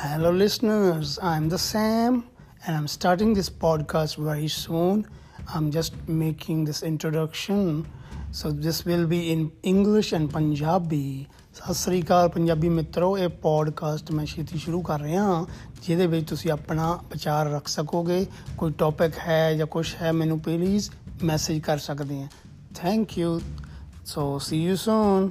Hello, listeners. I'm the Sam, and I'm starting this podcast very soon. I'm just making this introduction. So, this will be in English and Punjabi. Sat Sri ਅਕਾਲ ਪੰਜਾਬੀ ਮਿੱਤਰੋ ਇਹ podcast ਮੈਂ ਛੇਤੀ ਸ਼ੁਰੂ ਕਰ ਰਿਹਾ ਹਾਂ ਜਿਹਦੇ ਵਿੱਚ ਤੁਸੀਂ ਆਪਣਾ ਵਿਚਾਰ ਰੱਖ ਸਕੋਗੇ ਕੋਈ ਟੌਪਿਕ ਹੈ ਜਾਂ ਕੁਝ ਹੈ ਮੈਨੂੰ ਪਲੀਜ਼ ਮੈਸੇਜ ਕਰ ਸਕਦੇ ਆ thank you so see you ਸੂਨ